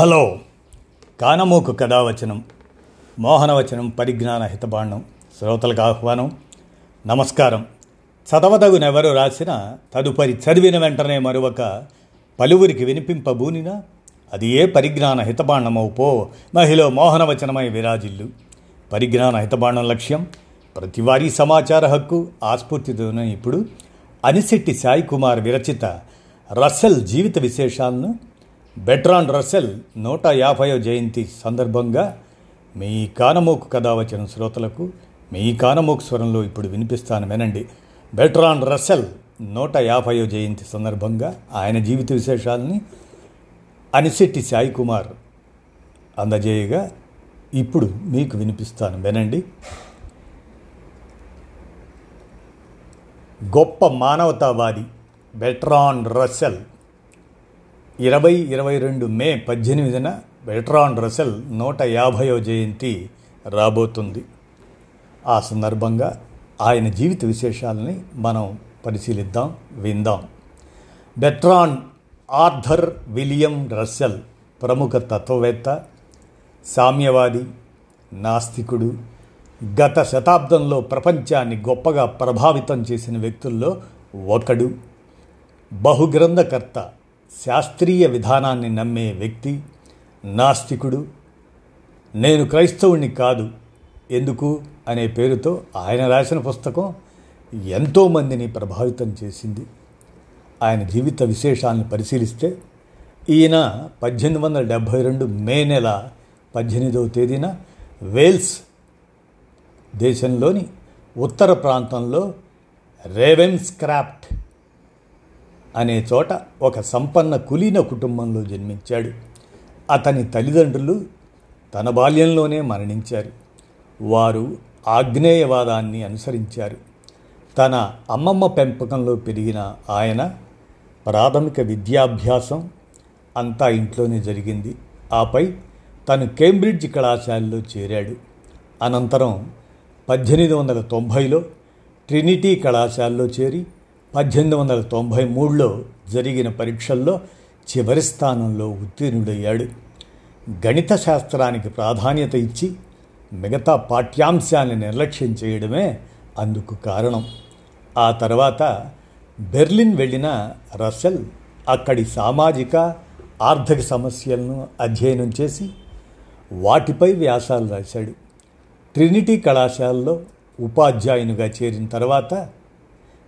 Hello. కానమోకు కథావచనం మోహనవచనం పరిజ్ఞాన హితబాండం శ్రోతలకు ఆహ్వానం నమస్కారం. చదవదగునెవరు రాసిన తదుపరి చదివిన వెంటనే మరొక పలువురికి వినిపింపబూనినా అది ఏ పరిజ్ఞాన హితబాండమవు పో మహిళ మోహనవచనమై విరాజిల్లు. పరిజ్ఞాన హితబాండం లక్ష్యం ప్రతివారీ సమాచార హక్కు ఆస్ఫూర్తితోనే ఇప్పుడు అనిశెట్టి సాయి కుమార్ విరచిత రస్సెల్ జీవిత విశేషాలను బెట్రాన్ రస్సెల్ నూట యాభైవ జయంతి సందర్భంగా మీ కానమోకు కథ వచ్చిన శ్రోతలకు మీ కానమోకు స్వరంలో ఇప్పుడు వినిపిస్తాను వినండి. బెట్రాన్ రస్సెల్ నూట యాభైవ జయంతి సందర్భంగా ఆయన జీవిత విశేషాలని అనిశెట్టి సాయి కుమార్ అందజేయగా ఇప్పుడు మీకు వినిపిస్తాను వినండి. గొప్ప మానవతావాది బెట్రాన్ రస్సెల్ ఇరవై ఇరవై రెండు మే పద్దెనిమిదిన బెట్రాన్ రసెల్ నూట యాభయో జయంతి రాబోతుంది. ఆ సందర్భంగా ఆయన జీవిత విశేషాలని మనం పరిశీలిద్దాం విందాం. బెట్రాన్ ఆర్థర్ విలియం రస్సెల్ ప్రముఖ తత్వవేత్త సామ్యవాది నాస్తికుడు గత శతాబ్దంలో ప్రపంచాన్ని గొప్పగా ప్రభావితం చేసిన వ్యక్తుల్లో ఒకడు బహుగ్రంథకర్త శాస్త్రీయ విధానాన్ని నమ్మే వ్యక్తి నాస్తికుడు నేను క్రైస్తవుణ్ణి కాదు ఎందుకు అనే పేరుతో ఆయన రాసిన పుస్తకం ఎంతోమందిని ప్రభావితం చేసింది. ఆయన జీవిత విశేషాలను పరిశీలిస్తే ఈయన పద్దెనిమిది వందల డెబ్భై రెండు మే నెల పద్దెనిమిదవ తేదీన వేల్స్ దేశంలోని ఉత్తర ప్రాంతంలో రేవెన్స్క్రాఫ్ట్ అనే చోట ఒక సంపన్న కులీన కుటుంబంలో జన్మించాడు. అతని తల్లిదండ్రులు తన బాల్యంలోనే మరణించారు. వారు ఆగ్నేయవాదాన్ని అనుసరించారు. తన అమ్మమ్మ పెంపకంలో పెరిగిన ఆయన ప్రాథమిక విద్యాభ్యాసం అంతా ఇంట్లోనే జరిగింది. ఆపై తను కేంబ్రిడ్జ్ కళాశాలలో చేరాడు. అనంతరం పద్దెనిమిది వందల తొంభైలో ట్రినిటీ కళాశాలలో చేరి పద్దెనిమిది వందల తొంభై మూడులో జరిగిన పరీక్షల్లో చివరి స్థానంలో ఉత్తీర్ణుడయ్యాడు. గణిత శాస్త్రానికి ప్రాధాన్యత ఇచ్చి మిగతా పాఠ్యాంశాన్ని నిర్లక్ష్యం చేయడమే అందుకు కారణం. ఆ తర్వాత బెర్లిన్ వెళ్ళిన రసెల్ అక్కడి సామాజిక ఆర్థిక సమస్యలను అధ్యయనం చేసి వాటిపై వ్యాసాలు రాశాడు. ట్రినిటీ కళాశాలలో ఉపాధ్యాయునిగా చేరిన తర్వాత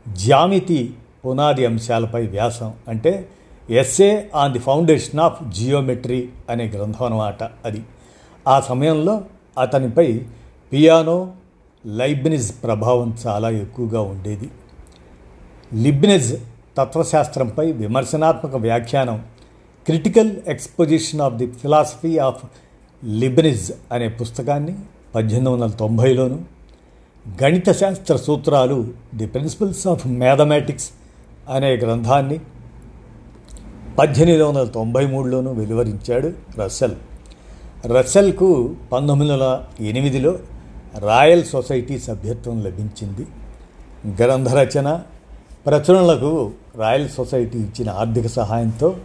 జ్యామితి పునాది అంశాలపై వ్యాసం అంటే essay on the foundation of geometry అనే గ్రంథం అన్నమాట అది. ఆ సమయంలో అతనిపై పియానో లైబ్నిజ్ ప్రభావం చాలా ఎక్కువగా ఉండేది. లిబ్నిజ్ తత్వశాస్త్రంపై విమర్శనాత్మక వ్యాఖ్యానం critical exposition of the philosophy of Leibniz అనే పుస్తకాన్ని పద్దెనిమిది వందల తొంభైలోను గణిత శాస్త్ర సూత్రాలు ది ప్రిన్సిపల్స్ ఆఫ్ మ్యాథమెటిక్స్ అనే గ్రంథాన్ని పద్దెనిమిది వందల తొంభై మూడులోనూ వెలువరించాడు రస్సెల్. రస్సెల్కు పంతొమ్మిది వందల ఎనిమిదిలో రాయల్ సొసైటీ సభ్యత్వం లభించింది. గ్రంథరచన ప్రచురణలకు రాయల్ సొసైటీ ఇచ్చిన ఆర్థిక సహాయంతో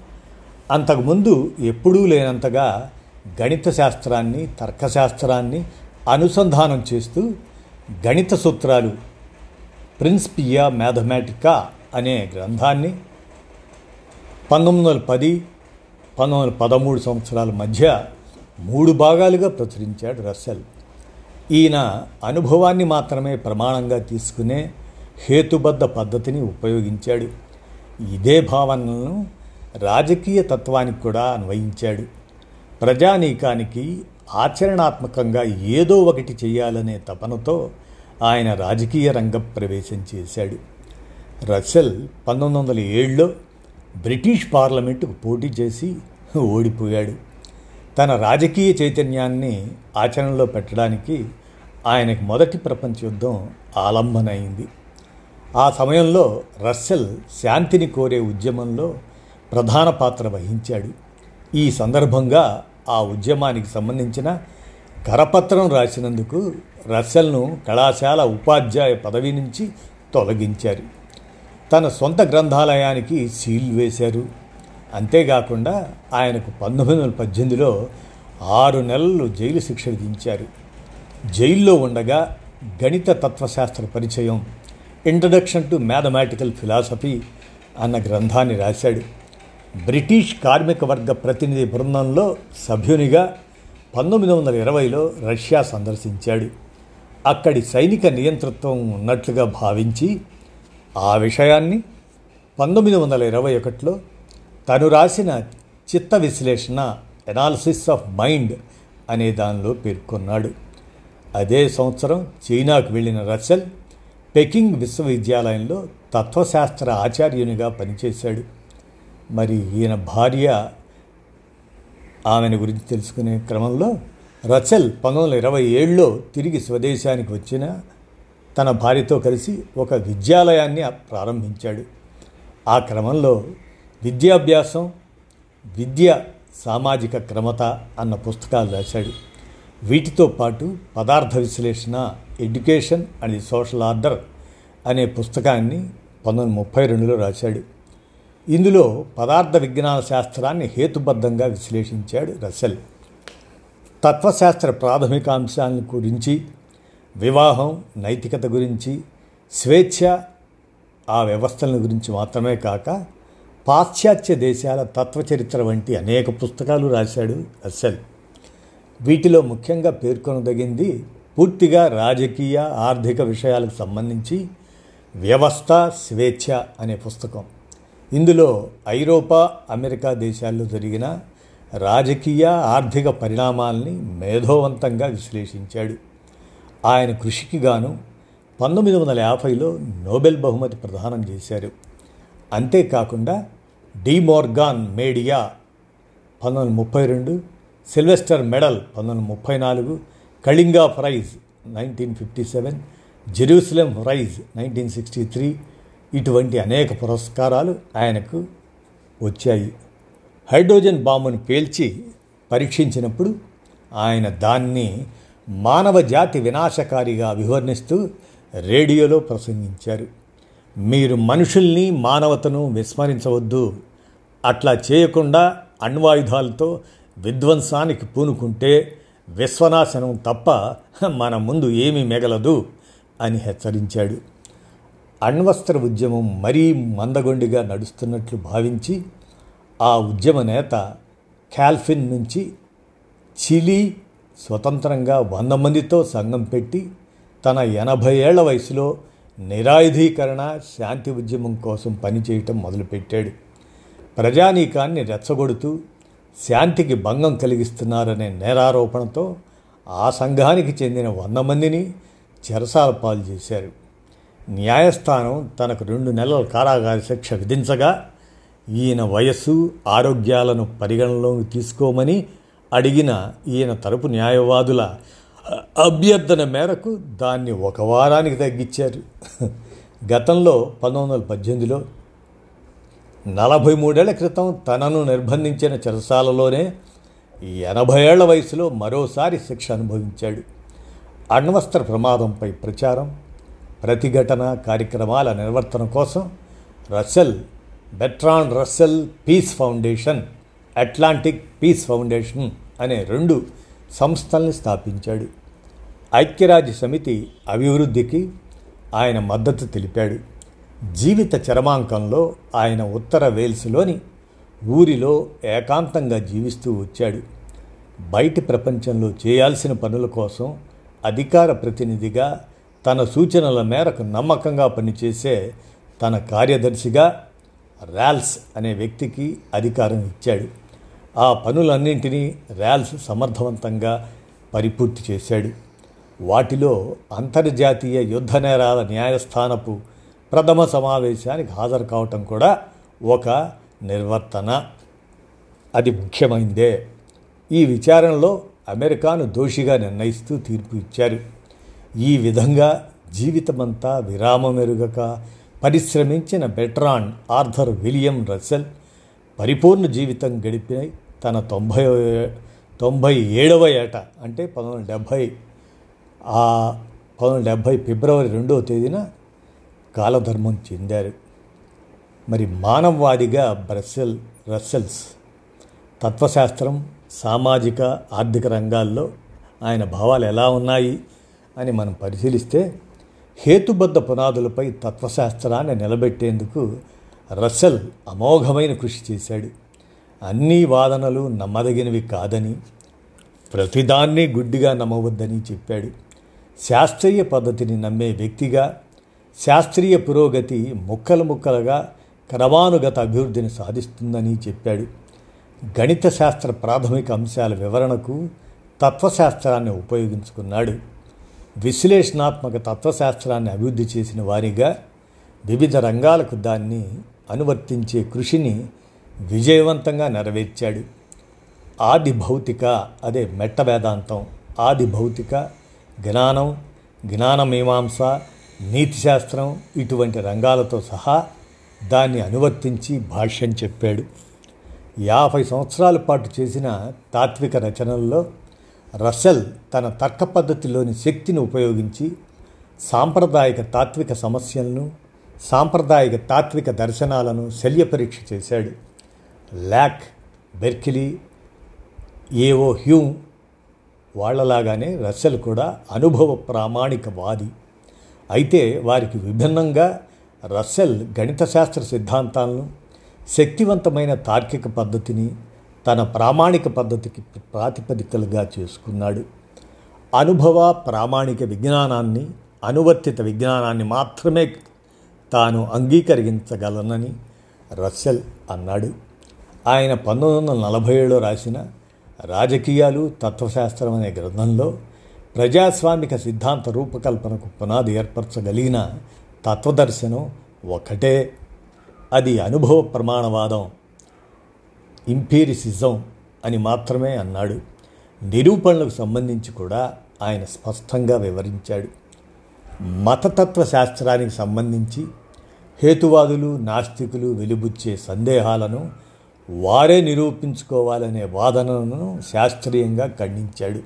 అంతకుముందు ఎప్పుడూ లేనంతగా గణిత శాస్త్రాన్ని తర్కశాస్త్రాన్ని అనుసంధానం చేస్తూ గణిత సూత్రాలు ప్రిన్స్పియా మ్యాథమెటికా అనే గ్రంథాన్ని పంతొమ్మిది వందల పది పంతొమ్మిది వందల పదమూడు సంవత్సరాల మధ్య మూడు భాగాలుగా ప్రచురించాడు రస్సెల్. ఈయన అనుభవాన్ని మాత్రమే ప్రమాణంగా తీసుకునే హేతుబద్ధ పద్ధతిని ఉపయోగించాడు. ఇదే భావనలను రాజకీయ తత్వానికి కూడా అన్వయించాడు. ప్రజానీకానికి ఆచరణాత్మకంగా ఏదో ఒకటి చేయాలనే తపనతో ఆయన రాజకీయ రంగ ప్రవేశం చేశాడు. రసెల్ పంతొమ్మిది వందల ఏడులో బ్రిటిష్ పార్లమెంటుకు పోటీ చేసి ఓడిపోయాడు. తన రాజకీయ చైతన్యాన్ని ఆచరణలో పెట్టడానికి ఆయనకు మొదటి ప్రపంచ యుద్ధం ఆలంబన అయింది ఆ సమయంలో రస్సెల్ శాంతిని కోరే ఉద్యమంలో ప్రధాన పాత్ర వహించాడు. ఈ సందర్భంగా ఆ ఉద్యమానికి సంబంధించిన కరపత్రం రాసినందుకు రస్సెల్ను కళాశాల ఉపాధ్యాయ పదవి నుంచి తొలగించారు. తన సొంత గ్రంథాలయానికి సీల్ వేశారు. అంతేకాకుండా ఆయనకు పంతొమ్మిది వందల పద్దెనిమిదిలో ఆరు నెలలు జైలు శిక్ష విధించారు. జైల్లో ఉండగా గణిత తత్వశాస్త్ర పరిచయం ఇంట్రడక్షన్ టు మ్యాథమెటికల్ ఫిలాసఫీ అన్న గ్రంథాన్ని రాశాడు. బ్రిటిష్ కార్మిక వర్గ ప్రతినిధి బృందంలో సభ్యునిగా పంతొమ్మిది వందల ఇరవైలో రష్యా సందర్శించాడు. అక్కడి సైనిక నియంతృత్వం ఉన్నట్లుగా భావించి ఆ విషయాన్ని పంతొమ్మిది వందల ఇరవై ఒకటిలో తను రాసిన చిత్త విశ్లేషణ ఎనాలిసిస్ ఆఫ్ మైండ్ అనే దానిలో పేర్కొన్నాడు. అదే సంవత్సరం చైనాకు వెళ్ళిన రసెల్ పెకింగ్ విశ్వవిద్యాలయంలో తత్వశాస్త్ర ఆచార్యునిగా పనిచేశాడు. మరి ఈయన భార్య ఆమెను గురించి తెలుసుకునే క్రమంలో రచెల్ పంతొమ్మిది వందల ఇరవై ఏడులో తిరిగి స్వదేశానికి వచ్చిన తన భార్యతో కలిసి ఒక విద్యాలయాన్ని ప్రారంభించాడు. ఆ క్రమంలో విద్యాభ్యాసం విద్య సామాజిక క్రమత అన్న పుస్తకాలు రాశాడు. వీటితో పాటు పదార్థ విశ్లేషణ ఎడ్యుకేషన్ అండ్ సోషల్ ఆర్డర్ అనే పుస్తకాన్ని పంతొమ్మిది ముప్పై రెండులో రాశాడు. ఇందులో పదార్థ విజ్ఞాన శాస్త్రాన్ని హేతుబద్ధంగా విశ్లేషించాడు రసెల్ తత్వశాస్త్ర ప్రాథమికాంశాలను గురించి వివాహం నైతికత గురించి స్వేచ్ఛ ఆ వ్యవస్థలను గురించి మాత్రమే కాక పాశ్చాత్య దేశాల తత్వచరిత్ర వంటి అనేక పుస్తకాలు రాశాడు రసెల్ వీటిలో ముఖ్యంగా పేర్కొనదగింది పూర్తిగా రాజకీయ ఆర్థిక విషయాలకు సంబంధించి వ్యవస్థ స్వేచ్ఛ అనే పుస్తకం. ఇందులో ఐరోపా అమెరికా దేశాల్లో జరిగిన రాజకీయ ఆర్థిక పరిణామాల్ని మేధోవంతంగా విశ్లేషించాడు. ఆయన కృషికి గాను పంతొమ్మిది వందల యాభైలో నోబెల్ బహుమతి ప్రదానం చేశారు. అంతేకాకుండా డిమోర్గాన్ మేడియా పంతొమ్మిది వందల ముప్పై రెండు సిల్వెస్టర్ మెడల్ పంతొమ్మిది వందల ముప్పై నాలుగు Kalinga prize nineteen fifty seven Jerusalem prize nineteen sixty three ఇటువంటి అనేక పురస్కారాలు ఆయనకు వచ్చాయి. హైడ్రోజన్ బాంబును పేల్చి పరీక్షించినప్పుడు ఆయన దాన్ని మానవ జాతి వినాశకారిగా వివర్ణిస్తూ రేడియోలో ప్రసంగించారు. మీరు మనుషుల్ని మానవతను విస్మరించవద్దు. అట్లా చేయకుండా అణ్వాయుధాలతో విధ్వంసానికి పూనుకుంటే విశ్వనాశనం తప్ప మన ముందు ఏమీ మిగలదు అని హెచ్చరించాడు. అణ్వస్త్ర ఉద్యమం మరీ మందగొండిగా నడుస్తున్నట్లు భావించి ఆ ఉద్యమ నేత క్యాల్ఫిన్ నుంచి చిలీ స్వతంత్రంగా వంద మందితో సంఘం పెట్టి తన ఎనభై ఏళ్ళ వయసులో నిరాయుధీకరణ శాంతి ఉద్యమం కోసం పనిచేయటం మొదలుపెట్టాడు. ప్రజానీకాన్ని రెచ్చగొడుతూ శాంతికి భంగం కలిగిస్తున్నారనే నేరారోపణతో ఆ సంఘానికి చెందిన వంద మందిని చెరసాల పాలు చేశారు. న్యాయస్థానం తనకు రెండు నెలల కారాగార శిక్ష విధించగా ఈయన వయస్సు ఆరోగ్యాలను పరిగణలోకి తీసుకోమని అడిగిన ఈయన తరపు న్యాయవాదుల అభ్యర్థన మేరకు దాన్ని ఒక వారానికి తగ్గించారు. గతంలో పంతొమ్మిది వందల పద్దెనిమిదిలో నలభై మూడేళ్ళ క్రితం తనను నిర్బంధించిన చెరసాలలోనే ఎనభై ఏళ్ళ వయసులో మరోసారి శిక్ష అనుభవించాడు. అణ్వస్త్ర ప్రమాదంపై ప్రచారం ప్రతిఘటన కార్యక్రమాల నిర్వర్తన కోసం Russell Bertrand Russell peace foundation Atlantic peace foundation అనే రెండు సంస్థల్ని స్థాపించాడు. ఐక్యరాజ్య సమితి అభివృద్ధికి ఆయన మద్దతు తెలిపాడు. జీవిత చరమాంకంలో ఆయన ఉత్తర వేల్స్లోని ఊరిలో ఏకాంతంగా జీవిస్తూ వచ్చాడు. బయటి ప్రపంచంలో చేయాల్సిన పనుల కోసం అధికార ప్రతినిధిగా తన సూచనల మేరకు నమ్మకంగా పనిచేసే తన కార్యదర్శిగా ర్యాల్స్ అనే వ్యక్తికి అధికారం ఇచ్చాడు. ఆ పనులన్నింటినీ ర్యాల్స్ సమర్థవంతంగా పరిపూర్తి చేశాడు. వాటిలో అంతర్జాతీయ యుద్ధ నేరాల న్యాయస్థానపు ప్రథమ సమావేశానికి హాజరు కావటం కూడా ఒక నిర్వర్తన. అది ముఖ్యమైందే. ఈ విచారణలో అమెరికాను దోషిగా నిర్ణయిస్తూ తీర్పు ఇచ్చారు. ఈ విధంగా జీవితమంతా విరామమెరుగక పరిశ్రమించిన బెట్రాన్ ఆర్థర్ విలియం రస్సెల్ పరిపూర్ణ జీవితం గడిపిన తన తొంభై తొంభై ఏడవ ఏట అంటే పంతొమ్మిది వందల డెబ్భై ఆ పంతొమ్మిది డెబ్భై ఫిబ్రవరి రెండవ తేదీన కాలధర్మం చెందారు. మరి మానవవాదిగా బ్రస్సెల్ రస్సెల్స్ తత్వశాస్త్రం సామాజిక ఆర్థిక రంగాల్లో ఆయన భావాలు ఎలా ఉన్నాయి? అని మనం పరిశీలిస్తే హేతుబద్ధ పునాదులపై తత్వశాస్త్రాన్ని నిలబెట్టేందుకు రస్సెల్ అమోఘమైన కృషి చేశాడు. అన్ని వాదనలు నమ్మదగినవి కాదని ప్రతిదాన్ని గుడ్డిగా నమ్మవద్దని చెప్పాడు. శాస్త్రీయ పద్ధతిని నమ్మే వ్యక్తిగా శాస్త్రీయ పురోగతి ముక్కలు ముక్కలుగా క్రమానుగత అభివృద్ధిని సాధిస్తుందని చెప్పాడు. గణిత శాస్త్ర ప్రాథమిక అంశాల వివరణకు తత్వశాస్త్రాన్ని ఉపయోగించుకున్నాడు. విశ్లేషణాత్మక తత్వశాస్త్రాన్ని అభివృద్ధి చేసిన వారిగా వివిధ రంగాలకు దాన్ని అనువర్తించే కృషిని విజయవంతంగా నెరవేర్చాడు. ఆది భౌతిక అదే మెట్ట వేదాంతం. ఆది భౌతిక జ్ఞానం జ్ఞానమీమాంస నీతిశాస్త్రం ఇటువంటి రంగాలతో సహా దాన్ని అనువర్తించి భాష్యం చెప్పాడు. యాభై సంవత్సరాల పాటు చేసిన తాత్విక రచనల్లో రసెల్ తన తర్క పద్ధతిలోని శక్తిని ఉపయోగించి సాంప్రదాయిక తాత్విక సమస్యలను సాంప్రదాయిక తాత్విక దర్శనాలను శల్య పరీక్ష చేశాడు. ల్యాక్ బెర్కిలీ ఏవో హ్యూమ్ వాళ్ళలాగానే రస్సెల్ కూడా అనుభవ ప్రామాణికవాది. అయితే వారికి విభిన్నంగా రస్సెల్ గణిత శాస్త్ర సిద్ధాంతాలను శక్తివంతమైన తార్కిక పద్ధతిని తన ప్రామాణిక పద్ధతికి ప్రాతిపదికలుగా చేసుకున్నాడు. అనుభవ ప్రామాణిక విజ్ఞానాన్ని అనువర్తిత విజ్ఞానాన్ని మాత్రమే తాను అంగీకరించగలనని రస్సెల్ అన్నాడు. ఆయన పంతొమ్మిది వందల నలభై ఏడులో రాసిన రాజకీయాలు తత్వశాస్త్రం అనే గ్రంథంలో ప్రజాస్వామిక సిద్ధాంత రూపకల్పనకు పునాది ఏర్పరచగలిగిన తత్వదర్శనం ఒకటే. అది అనుభవ ప్రమాణవాదం. ఇంపీరిసిజం అని మాత్రమే అన్నాడు. నిరూపణలకు సంబంధించి కూడా ఆయన స్పష్టంగా వివరించాడు. మతతత్వ శాస్త్రానికి సంబంధించి హేతువాదులు నాస్తికులు వెలిబుచ్చే సందేహాలను వారే నిరూపించుకోవాలనే వాదనను శాస్త్రీయంగా ఖండించాడు.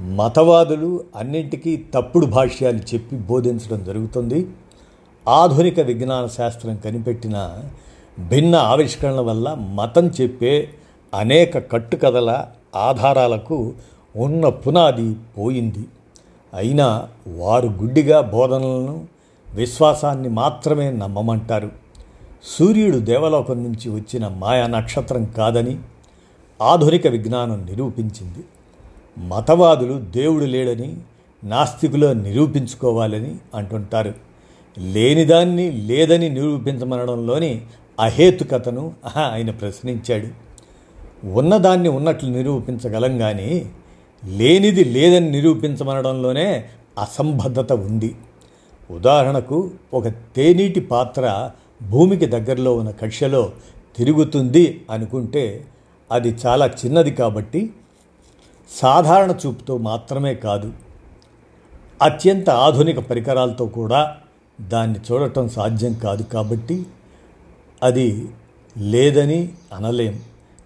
మతవాదులు అన్నింటికీ తప్పుడు భాష్యాలు చెప్పి బోధించడం జరుగుతుంది. ఆధునిక విజ్ఞాన శాస్త్రం కనిపెట్టిన భిన్న ఆవిష్కరణల వల్ల మతం చెప్పే అనేక కట్టుకథల ఆధారాలకు ఉన్న పునాది పోయింది. అయినా వారు గుడ్డిగా బోధనలను విశ్వాసాన్ని మాత్రమే నమ్మమంటారు. సూర్యుడు దేవలోకం నుంచి వచ్చిన మాయా నక్షత్రం కాదని ఆధునిక విజ్ఞానం నిరూపించింది. మతవాదులు దేవుడు లేడని నాస్తికులో నిరూపించుకోవాలని అంటుంటారు. లేనిదాన్ని లేదని నిరూపించమనడంలోని అహేతుకతను ఆయన ప్రశ్నించాడు. ఉన్నదాన్ని ఉన్నట్లు నిరూపించగలం కానీ లేనిది లేదని నిరూపించమనడంలోనే అసంబద్ధత ఉంది. ఉదాహరణకు ఒక తేనీటి పాత్ర భూమికి దగ్గరలో ఉన్న కక్షలో తిరుగుతుంది అనుకుంటే అది చాలా చిన్నది కాబట్టి సాధారణ చూపుతో మాత్రమే కాదు అత్యంత ఆధునిక పరికరాలతో కూడా దాన్ని చూడటం సాధ్యం కాదు కాబట్టి అది లేదని అనలేం.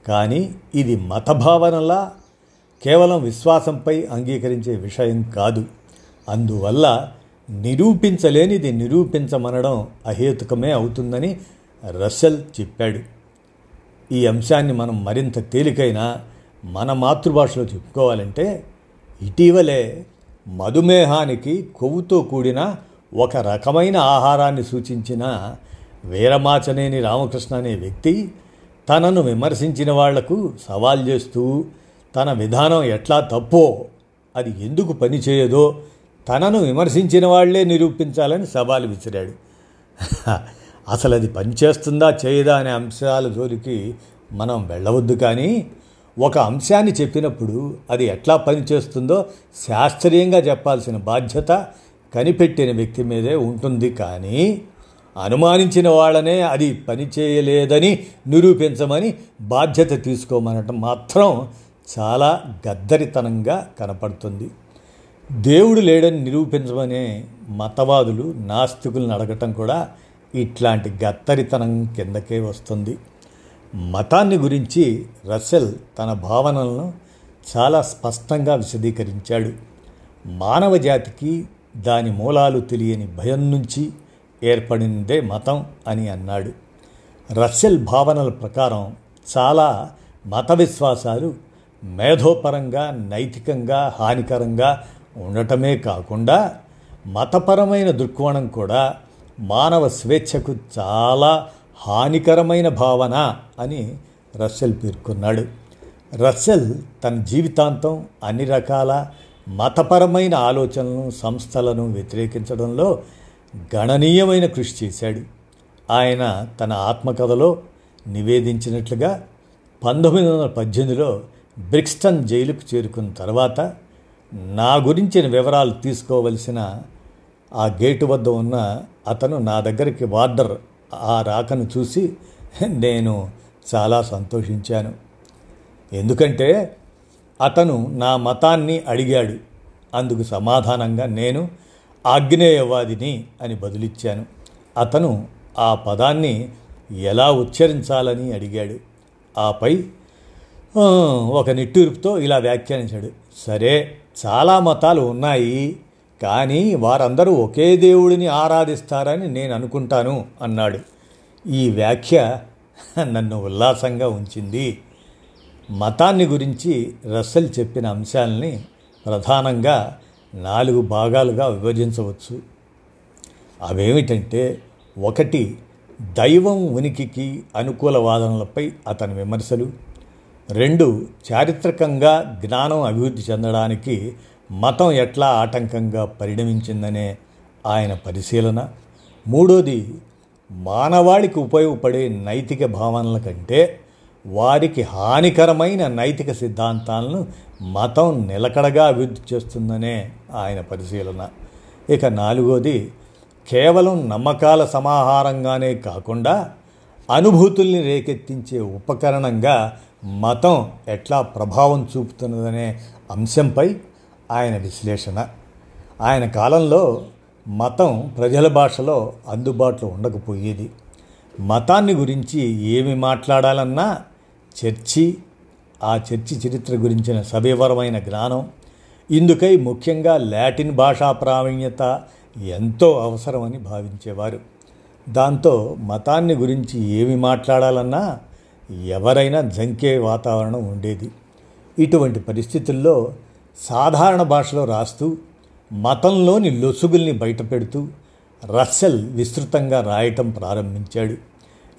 కానీ ఇది మతభావనలా కేవలం విశ్వాసంపై అంగీకరించే విషయం కాదు. అందువల్ల నిరూపించలేనిది నిరూపించమనడం అహేతుకమే అవుతుందని రస్సెల్ చెప్పాడు. ఈ అంశాన్ని మనం మరింత తేలికైన మన మాతృభాషలో చెప్పుకోవాలంటే ఇటీవలే మధుమేహానికి కొవ్వుతో కూడిన ఒక రకమైన ఆహారాన్ని సూచించిన వీరమాచనేని రామకృష్ణ అనే వ్యక్తి తనను విమర్శించిన వాళ్ళకు సవాల్ చేస్తూ తన విధానం ఎట్లా తప్పో అది ఎందుకు పనిచేయదో తనను విమర్శించిన వాళ్ళే నిరూపించాలని సవాలు విసిరాడు. అసలు అది పనిచేస్తుందా చేయదా అనే అంశాల జోలికి మనం వెళ్ళవద్దు కానీ ఒక అంశాన్ని చెప్పినప్పుడు అది ఎట్లా పనిచేస్తుందో శాస్త్రీయంగా చెప్పాల్సిన బాధ్యత కనిపెట్టిన వ్యక్తి మీదే ఉంటుంది కానీ అనుమానించిన వాళ్ళనే అది పనిచేయలేదని నిరూపించమని బాధ్యత తీసుకోమనటం మాత్రం చాలా గద్దరితనంగా కనపడుతుంది. దేవుడు లేడని నిరూపించమనే మతవాదులు నాస్తికులను అడగటం కూడా ఇట్లాంటి గత్తరితనం కిందకే వస్తుంది. మతాన్ని గురించి రసెల్ తన భావనలను చాలా స్పష్టంగా విశదీకరించాడు. మానవ జాతికి దాని మూలాలు తెలియని భయం నుంచి ఏర్పడిందే మతం అని అన్నాడు. రస్సెల్ భావనల ప్రకారం చాలా మత విశ్వాసాలు మేధోపరంగా నైతికంగా హానికరంగా ఉండటమే కాకుండా మతపరమైన దృక్కోణం కూడా మానవ స్వేచ్ఛకు చాలా హానికరమైన భావన అని రస్సెల్ పేర్కొన్నాడు. రస్సెల్ తన జీవితాంతం అన్ని రకాల మతపరమైన ఆలోచనలను సంస్థలను వ్యతిరేకించడంలో గణనీయమైన కృషి చేశాడు. ఆయన తన ఆత్మకథలో నివేదించినట్లుగా పంతొమ్మిది వందల పద్దెనిమిదిలో బ్రిక్స్టన్ జైలుకు చేరుకున్న తర్వాత నా గురించిన వివరాలు తీసుకోవలసిన ఆ గేటు వద్ద ఉన్న అతను నా దగ్గరికి వార్డర్ ఆ రాకను చూసి నేను చాలా సంతోషించాను. ఎందుకంటే అతను నా మతాన్ని అడిగాడు. అందుకు సమాధానంగా నేను ఆగ్నేయవాదిని అని బదులిచ్చాను. అతను ఆ పదాన్ని ఎలా ఉచ్చరించాలని అడిగాడు. ఆపై ఒక నిట్టూర్పుతో ఇలా వ్యాఖ్యానించాడు. సరే చాలా మతాలు ఉన్నాయి కానీ వారందరూ ఒకే దేవుడిని ఆరాధిస్తారని నేను అనుకుంటాను అన్నాడు. ఈ వ్యాఖ్య నన్ను ఉల్లాసంగా ఉంచింది. మతాన్ని గురించి రస్సెల్ చెప్పిన అంశాలని ప్రధానంగా నాలుగు భాగాలుగా విభజించవచ్చు. అవేమిటంటే ఒకటి దైవం ఉనికికి అనుకూల వాదనలపై అతని విమర్శలు. రెండు చారిత్రకంగా జ్ఞానం అభివృద్ధి చెందడానికి మతం ఎట్లా ఆటంకంగా పరిణమించిందనే ఆయన పరిశీలన. మూడోది మానవాళికి ఉపయోగపడే నైతిక భావనల కంటే వారికి హానికరమైన నైతిక సిద్ధాంతాలను మతం నిలకడగా అభివృద్ధి చేస్తుందనే ఆయన పరిశీలన. ఇక నాలుగోది కేవలం నమ్మకాల సమాహారంగానే కాకుండా అనుభూతుల్ని రేకెత్తించే ఉపకరణంగా మతం ఎట్లా ప్రభావం చూపుతున్నదనే అంశంపై ఆయన విశ్లేషణ. ఆయన కాలంలో మతం ప్రజల భాషలో అందుబాటులో ఉండకపోయేది. మతాన్ని గురించి ఏమి మాట్లాడాలన్నా చర్చి ఆ చర్చి చరిత్ర గురించిన సవివరమైన జ్ఞానం ఇందుకై ముఖ్యంగా లాటిన్ భాషా ప్రావీణ్యత ఎంతో అవసరమని భావించేవారు. దాంతో మతాన్ని గురించి ఏమి మాట్లాడాలన్నా ఎవరైనా జంకే వాతావరణం ఉండేది. ఇటువంటి పరిస్థితుల్లో సాధారణ భాషలో రాస్తూ మతంలోని లొసుగుల్ని బయటపెడుతూ రస్సెల్ విస్తృతంగా రాయటం ప్రారంభించాడు.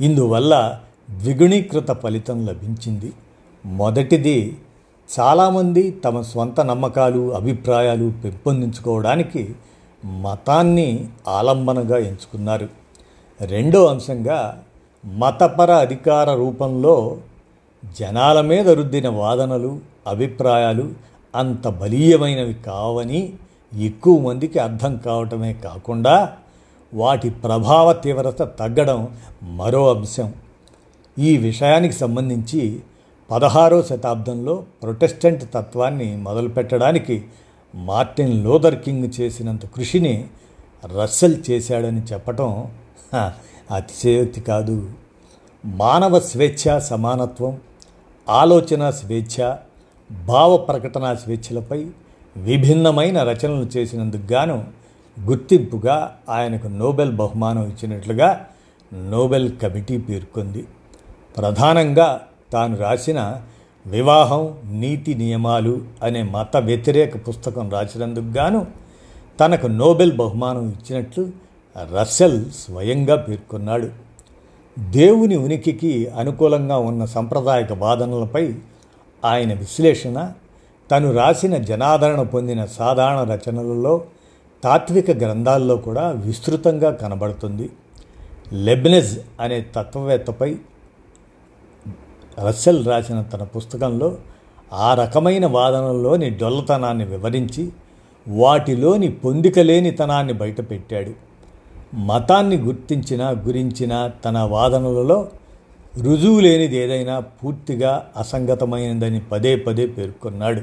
ఇందువల్ల ద్విగుణీకృత ఫలితం లభించింది. మొదటిది చాలామంది తమ స్వంత నమ్మకాలు అభిప్రాయాలు పెంపొందించుకోవడానికి మతాన్ని ఆలంబనగా ఎంచుకున్నారు. రెండో అంశంగా మతపర అధికార రూపంలో జనాల మీద రుద్దిన వాదనలు అభిప్రాయాలు అంత బలీయమైనవి కావని ఎక్కువ మందికి అర్థం కావటమే కాకుండా వాటి ప్రభావ తీవ్రత తగ్గడం మరో అంశం. ఈ విషయానికి సంబంధించి పదహారో శతాబ్దంలో ప్రొటెస్టెంట్ తత్వాన్ని మొదలుపెట్టడానికి మార్టిన్ లోదర్ కింగ్ చేసినంత కృషిని రస్సెల్ చేశాడని చెప్పటం అతిశయోక్తి కాదు. మానవ స్వేచ్ఛ సమానత్వం ఆలోచన స్వేచ్ఛ భావ ప్రకటన స్వేచ్ఛలపై విభిన్నమైన రచనలు చేసినందుకు గాను గుర్తింపుగా ఆయనకు నోబెల్ బహుమానం ఇచ్చినట్లుగా నోబెల్ కమిటీ పేర్కొంది. ప్రధానంగా తాను రాసిన వివాహం నీతి నియమాలు అనే మత వ్యతిరేక పుస్తకం రాసినందుకు గాను తనకు నోబెల్ బహుమానం ఇచ్చినట్లు రస్సెల్ స్వయంగా పేర్కొన్నాడు. దేవుని ఉనికికి అనుకూలంగా ఉన్న సాంప్రదాయక వాదనలపై ఆయన విశ్లేషణ తను రాసిన జనాదరణ పొందిన సాధారణ రచనలలో తాత్విక గ్రంథాల్లో కూడా విస్తృతంగా కనబడుతుంది. లెబ్నెజ్ అనే తత్వవేత్తపై రస్సెల్ రాసిన తన పుస్తకంలో ఆ రకమైన వాదనల్లోని డొల్లతనాన్ని వివరించి వాటిలోని పొందికలేనితనాన్ని బయటపెట్టాడు. మతాన్ని గుర్తించిన గురించిన తన వాదనలలో రుజువు లేనిది ఏదైనా పూర్తిగా అసంగతమైనదని పదే పదే పేర్కొన్నాడు.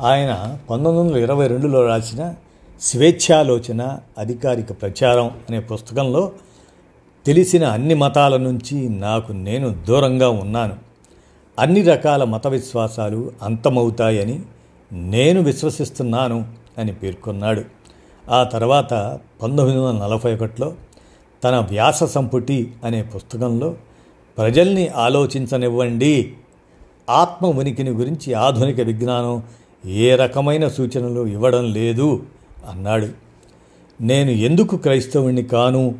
ఆయన పంతొమ్మిది వందల ఇరవై రెండులో రాసిన స్వేచ్ఛాలోచన అధికారిక ప్రచారం అనే పుస్తకంలో తెలిసిన అన్ని మతాల నుంచి నాకు నేను దూరంగా ఉన్నాను. అన్ని రకాల మత విశ్వాసాలు అంతమవుతాయని నేను విశ్వసిస్తున్నాను అని పేర్కొన్నాడు. ఆ తర్వాత పంతొమ్మిది వందల నలభై ఒకటిలో తన వ్యాస సంపుటి అనే పుస్తకంలో ప్రజల్ని ఆలోచించనివ్వండి ఆత్మ ఉనికిని గురించి ఆధునిక విజ్ఞానం ఏ రకమైన సూచనలు ఇవ్వడం లేదు అన్నాడు. నేను ఎందుకు క్రైస్తవుణ్ణి కాను?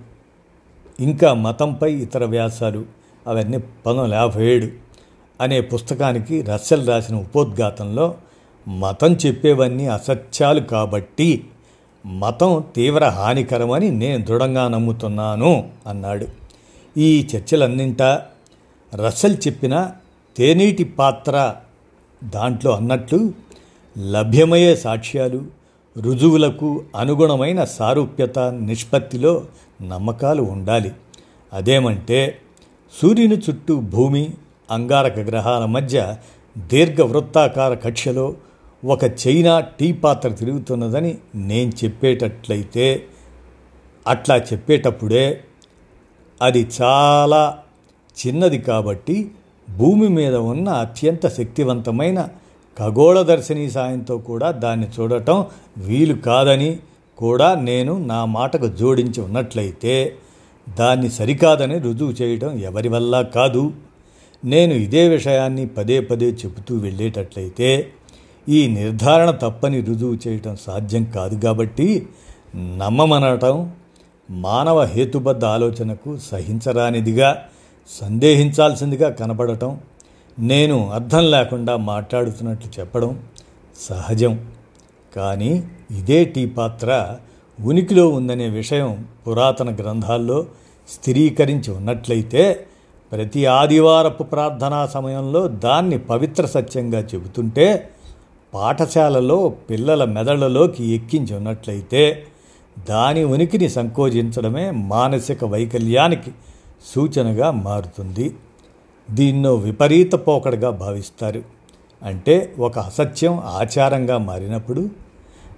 ఇంకా మతంపై ఇతర వ్యాసాలు అవన్నీ పంతొమ్మిది యాభై ఏడు. అనే పుస్తకానికి రస్సెల్ రాసిన ఉపోద్ఘాతంలో మతం చెప్పేవన్నీ అసత్యాలు కాబట్టి మతం తీవ్ర హానికరమని నేను దృఢంగా నమ్ముతున్నాను అన్నాడు. ఈ చర్చలన్నింటా రస్సెల్ చెప్పిన తేనీటి పాత్ర దాంట్లో అన్నట్లు లభ్యమయ్యే సాక్ష్యాలు రుజువులకు అనుగుణమైన సారూప్యత నిష్పత్తిలో నమ్మకాలు ఉండాలి. అదేమంటే సూర్యుని చుట్టూ భూమి అంగారక గ్రహాల మధ్య దీర్ఘ వృత్తాకార కక్షలో ఒక చైనా టీ పాత్ర తిరుగుతున్నదని నేను చెప్పేటట్లయితే అట్లా చెప్పేటప్పుడే అది చాలా చిన్నది కాబట్టి భూమి మీద ఉన్న అత్యంత శక్తివంతమైన ఖగోళ ఖగోళదర్శిని సాయంతో కూడా దాన్ని చూడటం వీలు కాదని కూడా నేను నా మాటకు జోడించి ఉన్నట్లయితే దాన్ని సరికాదని రుజువు చేయడం ఎవరి వల్ల కాదు. నేను ఇదే విషయాన్ని పదే పదే చెబుతూ వెళ్ళేటట్లయితే ఈ నిర్ధారణ తప్పని రుజువు చేయటం సాధ్యం కాదు కాబట్టి నమ్మమనటం మానవ హేతుబద్ధ ఆలోచనకు సహించరానిదిగా సందేహించాల్సిందిగా కనపడటం నేను అర్థం లేకుండా మాట్లాడుతున్నట్లు చెప్పడం సహజం. కానీ ఇదే టీ పాత్ర ఉనికిలో ఉందనే విషయం పురాతన గ్రంథాల్లో స్థిరీకరించి ఉన్నట్లయితే ప్రతి ఆదివారపు ప్రార్థనా సమయంలో దాన్ని పవిత్ర సత్యంగా చెబుతుంటే పాఠశాలలో పిల్లల మెదళ్ళలోకి ఎక్కించి ఉన్నట్లయితే దాని ఉనికిని సంకోచించడమే మానసిక వైకల్యానికి సూచనగా మారుతుంది. దీన్నో విపరీత పోకడగా భావిస్తారు. అంటే ఒక అసత్యం ఆచారంగా మారినప్పుడు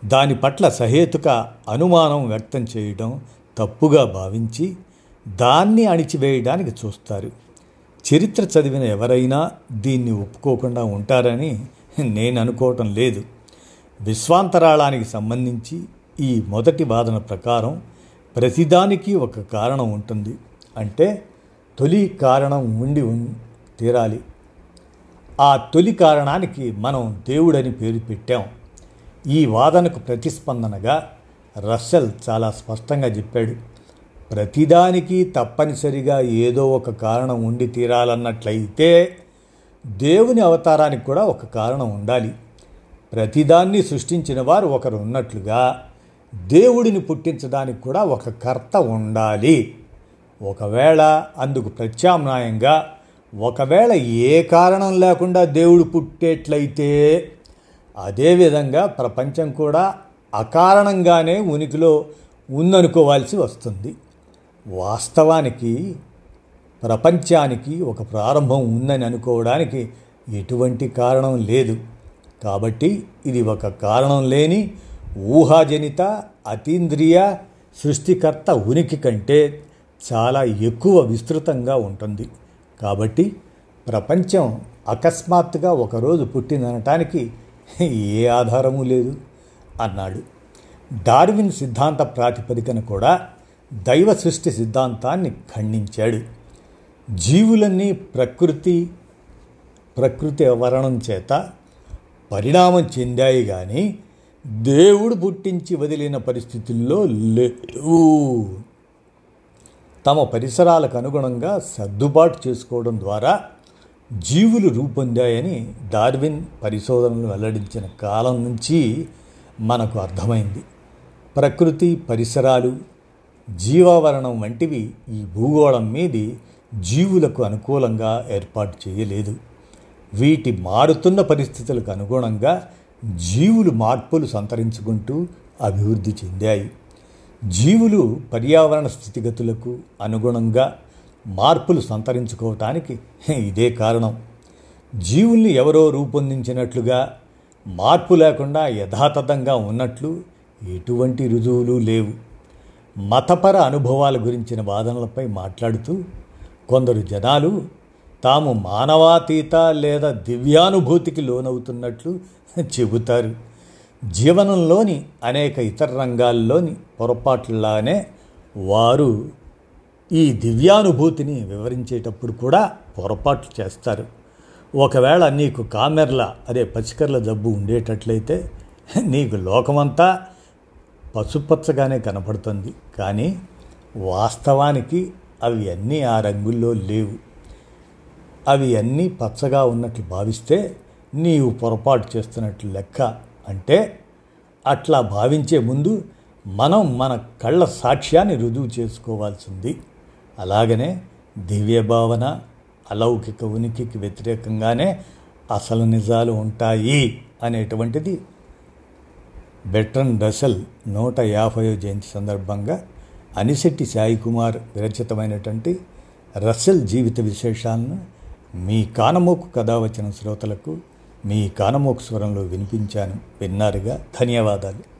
దాని పట్ల సహేతుక అనుమానం వ్యక్తం చేయడం తప్పుగా భావించి దాన్ని అణిచివేయడానికి చూస్తారు. చరిత్ర చదివిన ఎవరైనా దీన్ని ఒప్పుకోకుండా ఉంటారని నేను అనుకోవటం లేదు. విశ్వాంతరాళానికి సంబంధించి ఈ మొదటి వాదన ప్రకారం ప్రతిదానికి ఒక కారణం ఉంటుంది. అంటే తొలి కారణం ఉండి తీరాలి. ఆ తొలి కారణానికి మనం దేవుడని పేరు పెట్టాం. ఈ వాదనకు ప్రతిస్పందనగా రస్సెల్ చాలా స్పష్టంగా చెప్పాడు. ప్రతిదానికి తప్పనిసరిగా ఏదో ఒక కారణం ఉండి తీరాలన్నట్లయితే దేవుని అవతారానికి కూడా ఒక కారణం ఉండాలి. ప్రతిదాన్ని సృష్టించిన వారు ఒకరు ఉన్నట్లుగా దేవుడిని పుట్టించడానికి కూడా ఒక కర్త ఉండాలి. ఒకవేళ అందుకు ప్రత్యామ్నాయంగా ఒకవేళ ఏ కారణం లేకుండా దేవుడు పుట్టేట్లయితే అదేవిధంగా ప్రపంచం కూడా అకారణంగానే ఉనికిలో ఉందనుకోవాల్సి వస్తుంది. వాస్తవానికి ప్రపంచానికి ఒక ప్రారంభం ఉందని అనుకోవడానికి ఎటువంటి కారణం లేదు. కాబట్టి ఇది ఒక కారణం లేని ఊహాజనిత అతీంద్రియ సృష్టికర్త ఉనికి కంటే చాలా ఎక్కువ విస్తృతంగా ఉంటుంది. కాబట్టి ప్రపంచం అకస్మాత్తుగా ఒకరోజు పుట్టిందనటానికి ఏ ఆధారము లేదు అన్నాడు. డార్విన్ సిద్ధాంత ప్రాతిపదికన కూడా దైవ సృష్టి సిద్ధాంతాన్ని ఖండించాడు. జీవులన్నీ ప్రకృతి ప్రకృతి వరణం చేత పరిణామం చెందాయి కానీ దేవుడు పుట్టించి వదిలిన పరిస్థితుల్లో లేవు. తమ పరిసరాలకు అనుగుణంగా సర్దుబాటు చేసుకోవడం ద్వారా జీవులు రూపొందాయని డార్విన్ పరిశోధనలు వెల్లడించిన కాలం నుంచి మనకు అర్థమైంది. ప్రకృతి పరిసరాలు జీవావరణం వంటివి ఈ భూగోళం మీది జీవులకు అనుకూలంగా ఏర్పాటు చేయలేదు. వీటి మారుతున్న పరిస్థితులకు అనుగుణంగా జీవులు మార్పులు సంతరించుకుంటూ అభివృద్ధి చెందాయి. జీవులు పర్యావరణ స్థితిగతులకు అనుగుణంగా మార్పులు సంతరించుకోవటానికి ఇదే కారణం. జీవుల్ని ఎవరో రూపొందించినట్లుగా మార్పు లేకుండా యథాతథంగా ఉన్నట్లు ఎటువంటి రుజువులు లేవు. మతపర అనుభవాల గురించిన వాదనలపై మాట్లాడుతూ కొందరు జనాలు తాము మానవాతీత లేదా దివ్యానుభూతికి లోనవుతున్నట్లు చెబుతారు. జీవనంలోని అనేక ఇతర రంగాల్లోని పొరపాట్లలానే వారు ఈ దివ్యానుభూతిని వివరించేటప్పుడు కూడా పొరపాట్లు చేస్తారు. ఒకవేళ నీకు కామెర్ల అదే పసికర్ల జబ్బు ఉండేటట్లయితే నీకు లోకమంతా పసుపచ్చగానే కనపడుతుంది. కానీ వాస్తవానికి అవి అన్నీ ఆ రంగుల్లో లేవు. అవి అన్నీ పచ్చగా ఉన్నట్లు భావిస్తే నీవు పొరపాటు చేస్తున్నట్లు లెక్క. అంటే అట్లా భావించే ముందు మనం మన కళ్ళ సాక్ష్యాన్ని రుజువు చేసుకోవాల్సింది. అలాగనే దివ్య భావన అలౌకిక ఉనికికి వ్యతిరేకంగానే అసలు నిజాలు ఉంటాయి అనేటువంటిది బెట్రన్ రసల్ నూట యాభై జయంతి సందర్భంగా అనిశెట్టి సాయి కుమార్ విరచితమైనటువంటి రసెల్ జీవిత విశేషాలను మీ కానమోకు కథ వచ్చిన శ్రోతలకు మీ కానమోకు స్వరంలో వినిపించాను. విన్నారుగా? ధన్యవాదాలు.